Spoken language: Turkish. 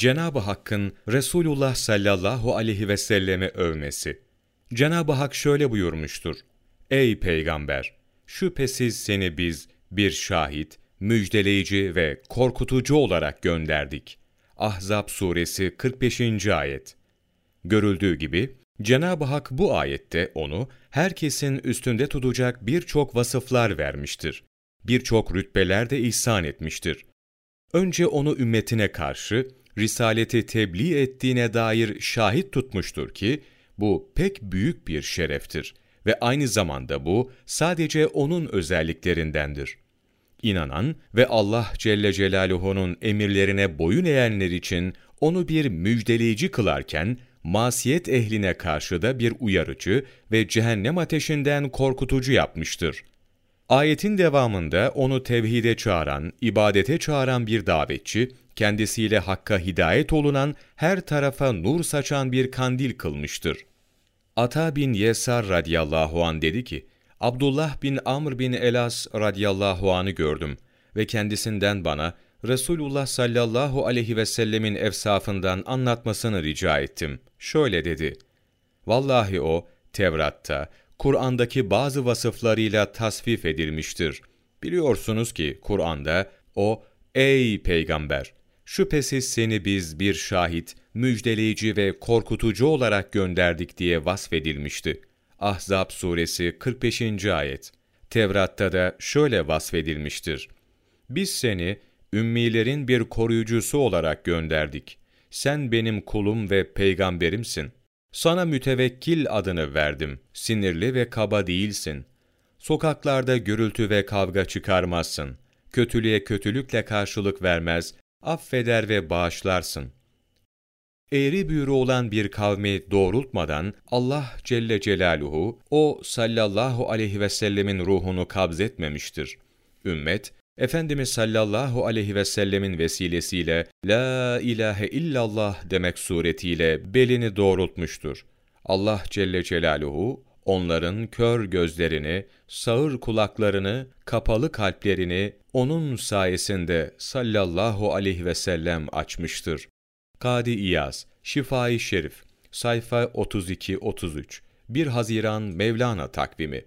Cenab-ı Hakk'ın Resulullah sallallahu aleyhi ve sellemi övmesi. Cenab-ı Hak şöyle buyurmuştur. Ey peygamber! Şüphesiz seni biz bir şahit, müjdeleyici ve korkutucu olarak gönderdik. Ahzab suresi 45. ayet. Görüldüğü gibi Cenab-ı Hak bu ayette onu herkesin üstünde tutacak birçok vasıflar vermiştir. Birçok rütbeler de ihsan etmiştir. Önce onu ümmetine karşı risaleti tebliğ ettiğine dair şahit tutmuştur ki bu pek büyük bir şereftir ve aynı zamanda bu sadece onun özelliklerindendir. İnanan ve Allah Celle Celaluhu'nun emirlerine boyun eğenler için onu bir müjdeleyici kılarken, masiyet ehline karşı da bir uyarıcı ve cehennem ateşinden korkutucu yapmıştır. Ayetin devamında onu tevhide çağıran, ibadete çağıran bir davetçi, kendisiyle hakka hidayet olunan, her tarafa nur saçan bir kandil kılmıştır. Ata bin Yesar radıyallahu an dedi ki, Abdullah bin Amr bin Elas radıyallahu anı gördüm ve kendisinden bana Resulullah sallallahu aleyhi ve sellemin efsafından anlatmasını rica ettim. Şöyle dedi, Vallahi o, Tevrat'ta, Kur'an'daki bazı vasıflarıyla tasvif edilmiştir. Biliyorsunuz ki Kur'an'da o, ey peygamber, şüphesiz seni biz bir şahit, müjdeleyici ve korkutucu olarak gönderdik diye vasfedilmişti. Ahzab suresi 45. ayet. Tevrat'ta da şöyle vasfedilmiştir. Biz seni ümmilerin bir koruyucusu olarak gönderdik. Sen benim kulum ve peygamberimsin. Sana mütevekkil adını verdim. Sinirli ve kaba değilsin. Sokaklarda gürültü ve kavga çıkarmazsın. Kötülüğe kötülükle karşılık vermez, affeder ve bağışlarsın. Eğri büğrü olan bir kavmi doğrultmadan Allah Celle Celaluhu o sallallahu aleyhi ve sellemin ruhunu kabzetmemiştir. Ümmet, Efendimiz sallallahu aleyhi ve sellemin vesilesiyle La ilahe illallah demek suretiyle belini doğrultmuştur. Allah Celle Celaluhu onların kör gözlerini, sağır kulaklarını, kapalı kalplerini onun sayesinde sallallahu aleyhi ve sellem açmıştır. Kadi İyaz, Şifai Şerif, sayfa 32-33, 1 Haziran Mevlana takvimi